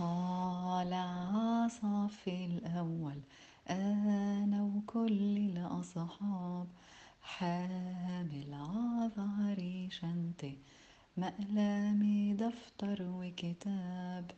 طالع صفي الأول أنا وكل الأصحاب. حامل عظهري شنطة مقلمي دفتر وكتاب.